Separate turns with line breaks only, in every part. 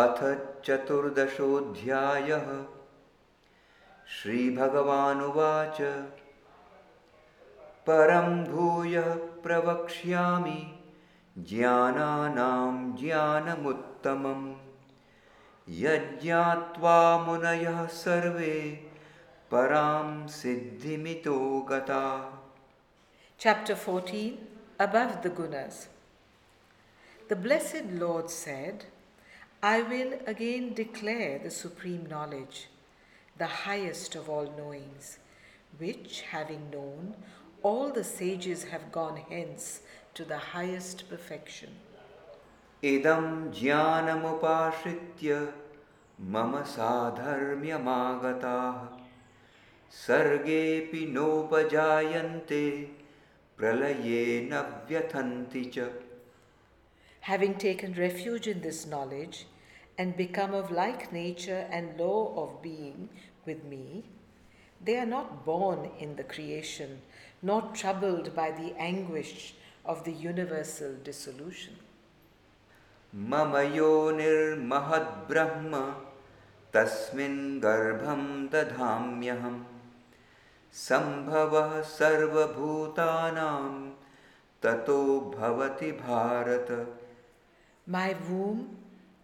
अथ चतुर्दशोऽध्यायः श्रीभगवानुवाच परं भूय प्रवक्ष्यामि ज्ञानानां ज्ञानमुत्तमं यज्ञात्वा मुनयः सर्वे परां सिद्धिमितो गता
Chapter 14 Above the Gunas. The Blessed Lord said, I will again declare the supreme knowledge, the highest of all knowings, which, having known, all the sages have gone hence to the highest perfection.
इदं mama sadharmya magata सर्गेऽपि नोपजायन्ते Having
taken refuge in this knowledge and become of like nature and law of being with me, they are not born in the creation, nor troubled by the anguish of the universal dissolution.
Mamayonir mahat brahma tasmin garbham dadhamyaham. संभव सर्वभूतानां ततो भवति Bharat My
womb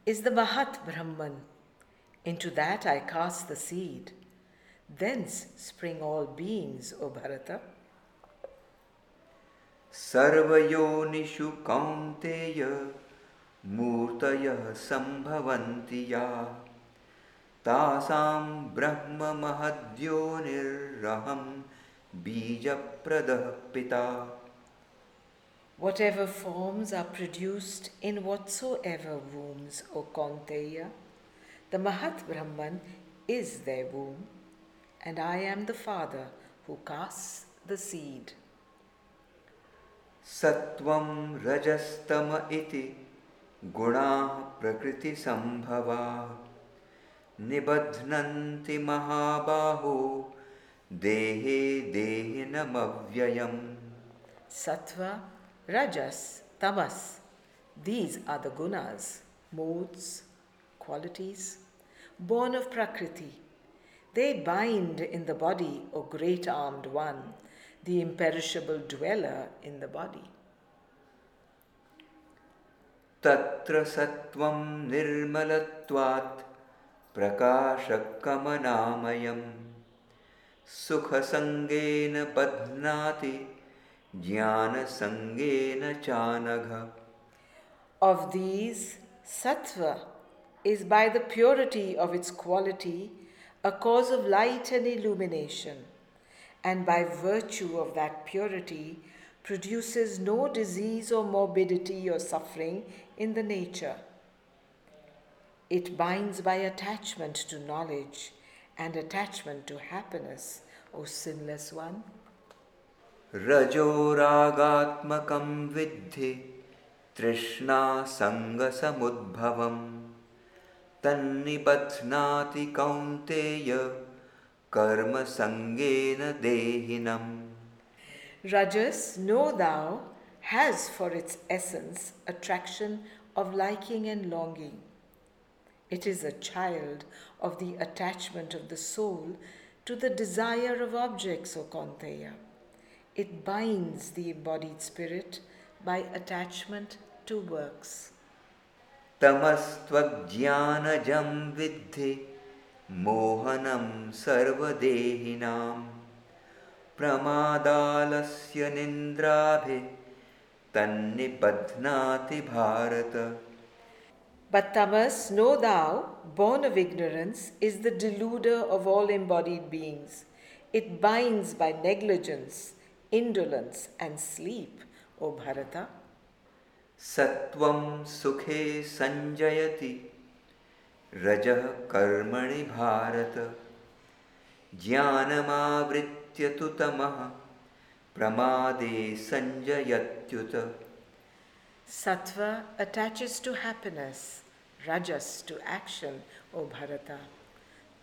is the Mahat Brahman. Into that I cast the seed. Thence spring all beings, O
Bharata. सर्वयोनिषु कौन्तेय मूर्तयः सम्भवन्ति याः तासां ब्रह्ममहद्योनिरहं बीजप्रदः पिता
Whatever forms are produced in whatsoever wombs, O Kaunteya, the Mahat Brahman is their womb, and I am the father who casts the seed. सत्वं
रजस्तम इति गुणाः प्रकृतिसम्भवाः निबध्नन्ति महाबाहो देहे देहिनमव्ययम्
sattva rajas tamas these are the gunas modes qualities born of prakriti they bind in the body O great armed one the imperishable dweller in the body
तत्र सत्वं निर्मलत्वात् प्रकाशकमनामयं सुखसङ्गेन बध्नाति ज्ञानसङ्गेन चानघ Of
these, sattva is by the purity of its quality a cause of light and illumination, and by virtue of that purity produces no disease or morbidity or suffering in the nature. It binds by attachment to knowledge and attachment to happiness, O sinless one.
रजोरागात्मकं विद्धि तृष्णासङ्गसमुद्भवं तन्निबध्नाति karma sangena dehinam.
Rajas, know thou, has for its essence attraction of liking and longing. It is a child of the attachment of the soul to the desire of objects, O Kaunteya. It binds the embodied spirit by attachment to works.
Tamastvajnanajam vidhi mohanam sarvadehinam pramadalasya nindrabhi tannibadnati bharata.
But tamas, know thou, born of ignorance, is the deluder of all embodied beings. It binds by negligence, indolence, and sleep, O Bharata.
Satvam sukhe sanjayati, raja karmani bharata, Jnanam tu pramade sanjayatyuta.
Sattva attaches to happiness rajas to action, O Bharata.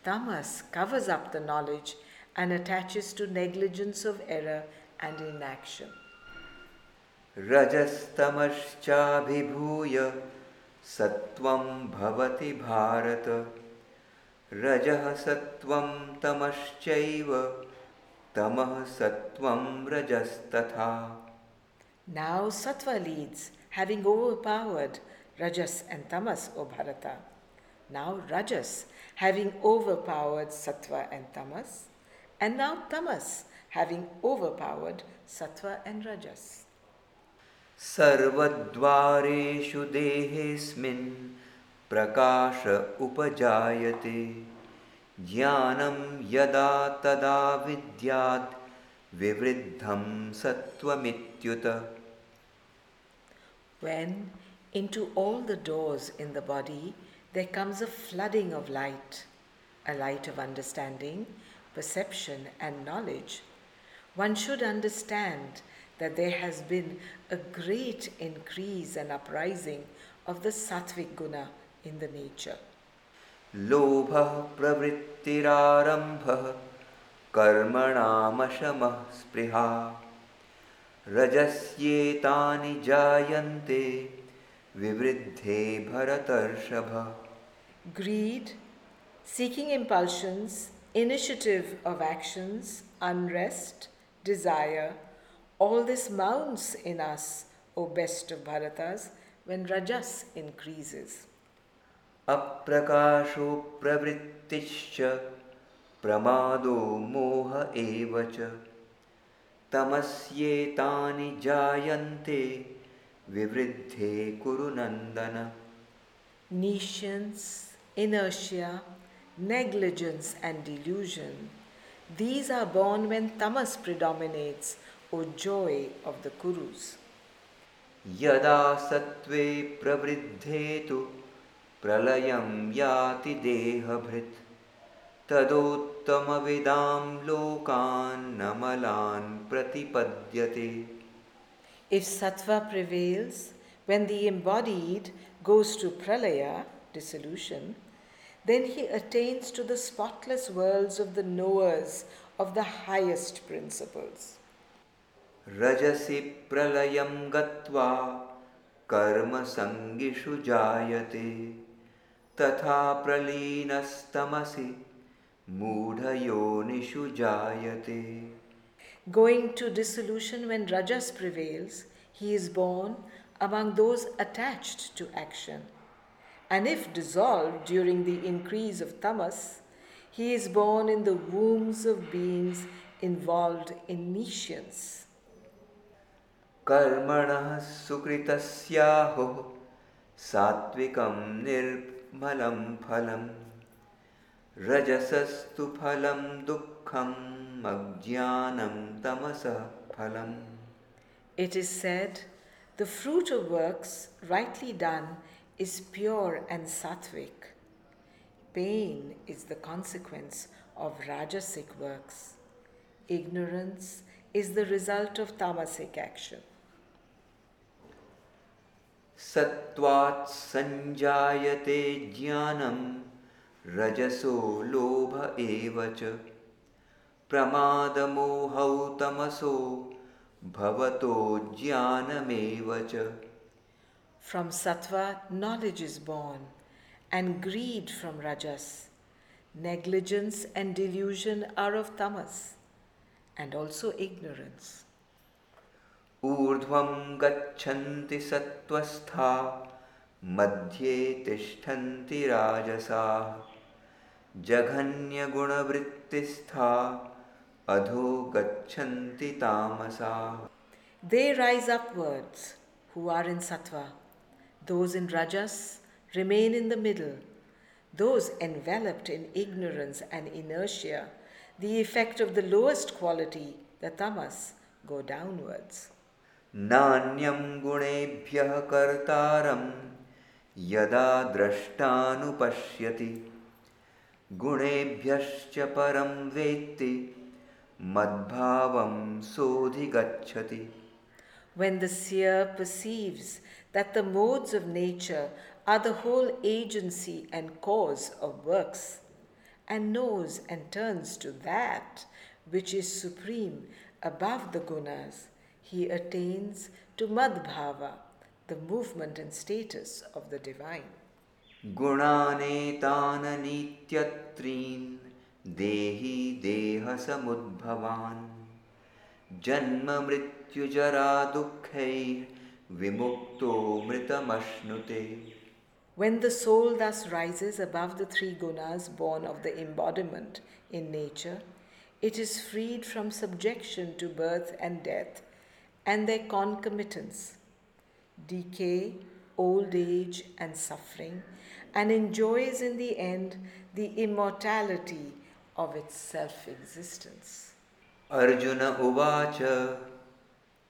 Tamas covers up the knowledge and attaches to negligence of error and inaction.
रजस्तमश्चाभिभूय सत्वं भवति Bharat tamas सत्वं तमश्चैव तमः सत्वं रजस्तथा
Now sattva leads, having overpowered Rajas and Tamas, O Bharata. Now Rajas, having overpowered satwa and Tamas, and now Tamas, having overpowered satwa and Rajas.
Sarvadvareshu dehesmin prakasha upajayate jnanam yada tada vidyat vivriddham sattva mityuta.
When into all the doors in the body, there comes a flooding of light, a light of understanding, perception, and knowledge. One should understand that there has been a great increase and uprising of the sattvic guna in the nature.
लोभः प्रवृत्तिरारम्भः कर्मणामशमः स्पृहा रजस्येतानि जायन्ते Vivriddhe bharatarshabha.
Greed, seeking impulsions, initiative of actions, unrest, desire, all this mounts in us, O best of Bharatas, when Rajas increases.
Aprakasho pravrittischa pramado moha एव च तमस्येतानि जायन्ते Vivriddhe Kurunandana.
Nescience, inertia, negligence, and delusion, these are born when tamas predominates or joy of the Kurus.
यदा सत्त्वे प्रवृद्धे तु प्रलयं याति देहभृत् तदोत्तमविदां लोकान्नमलान् प्रतिपद्यते
If sattva prevails, when the embodied goes to pralaya, dissolution, then he attains to the spotless worlds of the knowers of the highest principles.
रजसि प्रलयं karma कर्मसङ्गिषु जायते तथा प्रलीनस्तमसि मूढयोनिषु jayate.
Going to dissolution when Rajas prevails, he is born among those attached to action. And if dissolved during the increase of tamas, he is born in the wombs of beings involved in nescience.
कर्मणः सुकृतस्याहुः satvikam निर्मलं phalam, rajasastu phalam dukham tamasa phalam.
It is said, the fruit of works rightly done is pure and sattvic. Pain is the consequence of rajasic works. Ignorance is the result of tamasic action.
सत्वात् sanjayate jnanam, rajaso लोभ एव प्रमादमोह तमसो भवतो
ज्ञानमेव from sattva knowledge is born and greed from rajas negligence and delusion are of tamas and also ignorance
ऊर्ध्वं गच्छन्ति सत्त्वस्था मध्ये तिष्ठन्ति राजसा जघन्यगुणवृत्तिस्था अधो गच्छन्ति तामसा
They rise upwards who are in sattva. Those in rajas remain in the middle. Those enveloped in ignorance and inertia, the effect of the lowest quality, the tamas, go
downwards. नान्यं गुणेभ्यः कर्तारं यदा द्रष्टानुपश्यति गुणेभ्यश्च परं वेत्ति madbhavam
sodhigachati. When the seer perceives that the modes of nature are the whole agency and cause of works, and knows and turns to that which is supreme above the gunas, he attains to madbhava, the movement and status of the divine.
गुणानेताननीत्यत्रीन् देहि देहसमुद्भवान् जन्ममृत्युजरा दुःखैः विमुक्तो मृतमश्नुते
When the soul thus rises above the three gunas born of the embodiment in nature, it is freed from subjection to birth and death and their concomitants, decay, old age, and suffering, and enjoys in the end the immortality of its self existence.
Arjuna Uvacha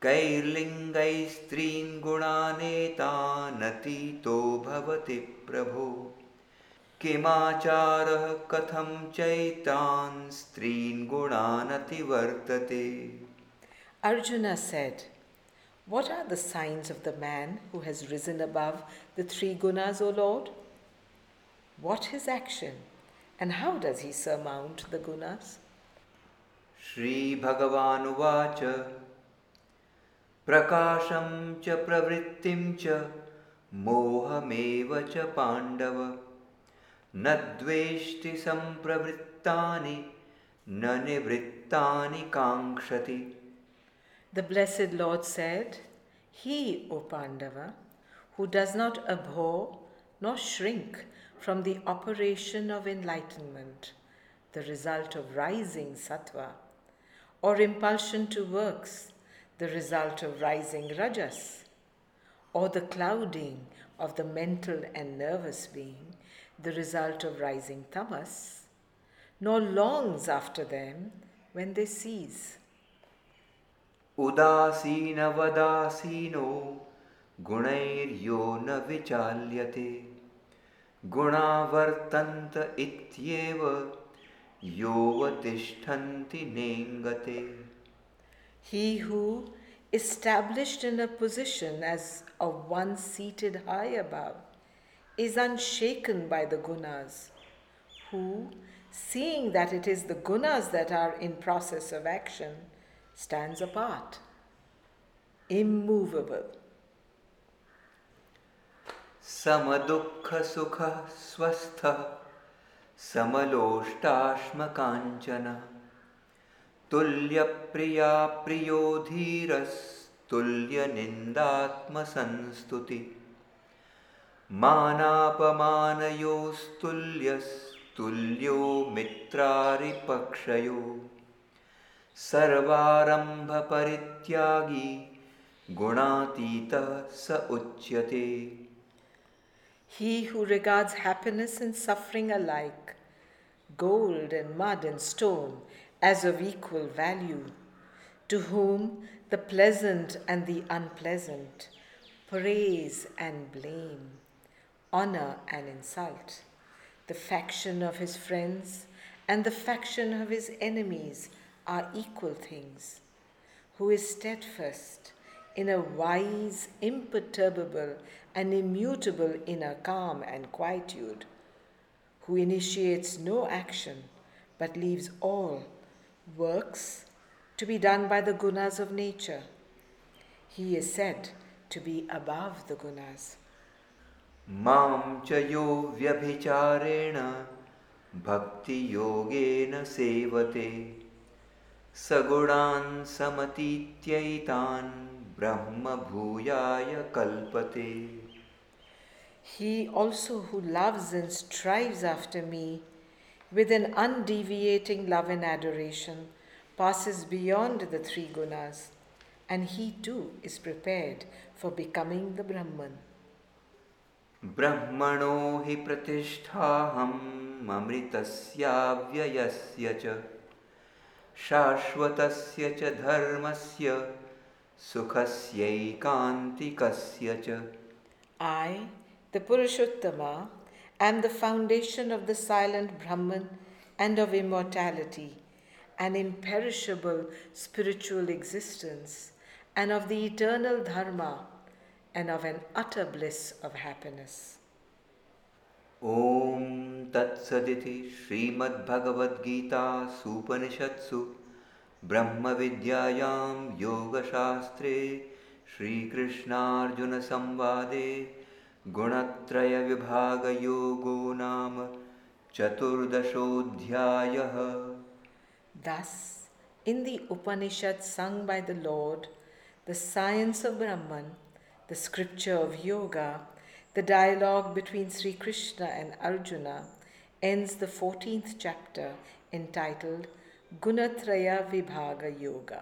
कैर्लिङ्गैस्त्रीन् गुणानेतानतीतो भवति प्रभो Katham कथं चैतान् Gunanati Vartate.
Arjuna said, What are the signs of the man who has risen above the three gunas, O Lord? What his action? And how does he surmount the gunas?
Sri Bhagavan Prakasham cha pravrittim cha मोहमेव च पाण्डव न द्वेष्टि सम्प्रवृत्तानि न
The Blessed Lord said, He, O Pandava, who does not abhor nor shrink from the operation of enlightenment, the result of rising sattva, or impulsion to works, the result of rising rajas, or the clouding of the mental and nervous being, the result of rising tamas, nor longs after them when they cease.
उदासीनवदासीनो गुणैर्यो न विचाल्यते गुणा वर्तन्त इत्येव योवतिष्ठन्ति नेङ्गते
He who, established in a position as of one seated high above, is unshaken by the gunas, who, seeing that it is the gunas that are in process of action, stands apart, immovable.
समदुःखसुखः स्वस्थः तुल्यप्रिया प्रियो धीरस्तुल्यनिन्दात्मसंस्तुति मानापमानयोस्तुल्यस्तुल्यो मित्रारिपक्षयो सर्वारम्भपरित्यागी गुणातीतः स उच्यते
he who regards happiness and suffering alike, gold and mud and stone, as of equal value, to whom the pleasant and the unpleasant, praise and blame, honor and insult, the faction of his friends and the faction of his enemies are equal things, who is steadfast in a wise, imperturbable, and immutable inner calm and quietude, who initiates no action but leaves all works to be done by the gunas of nature. He is said to be above the gunas.
मां च यो व्यभिचारेण भक्तियोगेन सेवते सगुणान् समतीत्यैतान् Brahmabhuyaya Kalpate.
He also who loves and strives after me with an undeviating love and adoration passes beyond the three gunas, and he too is prepared for becoming the Brahman.
Brahmano hi प्रतिष्ठाहम् अमृतस्याव्ययस्य च शाश्वतस्य च धर्मस्य I,
the Purushottama, am the foundation of the silent Brahman and of immortality, an imperishable spiritual existence, and of the eternal Dharma, and of an utter bliss of happiness.
ॐ तत्सदिति श्रीमद्भगवद्गीतासूपनिषत्सु ब्रह्म विद्यायां योगशास्त्रे श्रीकृष्णार्जुनसंवादे गुणत्रयविभागयोगो नाम चतुर्दशोऽध्यायः
दस् in the Upanishad sung by the Lord the science of Brahman the scripture of yoga the dialogue Shri Krishna and Arjuna ends the fourteenth chapter entitled Gunatraya Vibhaga yoga